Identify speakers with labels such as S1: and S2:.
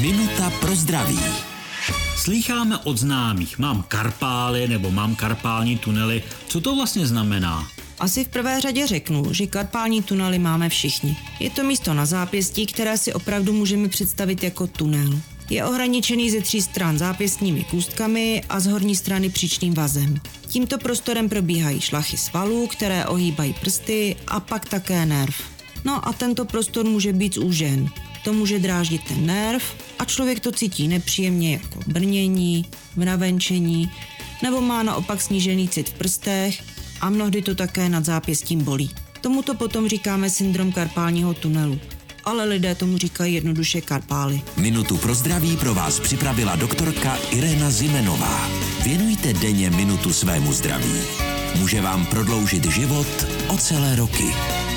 S1: Minuta pro zdraví.
S2: Slýcháme od známých, mám karpály nebo mám karpální tunely. Co to vlastně znamená?
S3: Asi v prvé řadě řeknu, že karpální tunely máme všichni. Je to místo na zápěstí, které si opravdu můžeme představit jako tunel. Je ohraničený ze tří stran zápěstními kůstkami a z horní strany příčným vazem. Tímto prostorem probíhají šlachy svalů, které ohýbají prsty a pak také nerv. No a tento prostor může být zúžen. To může dráždit ten nerv a člověk to cítí nepříjemně jako brnění, mravenčení, nebo má naopak snížený cit v prstech a mnohdy to také nad zápěstím bolí. Tomuto potom říkáme syndrom karpálního tunelu ale lidé tomu říkají jednoduše karpály.
S1: Minutu pro zdraví pro vás připravila doktorka Irena Zimenová. Věnujte denně minutu svému zdraví. Může vám prodloužit život o celé roky.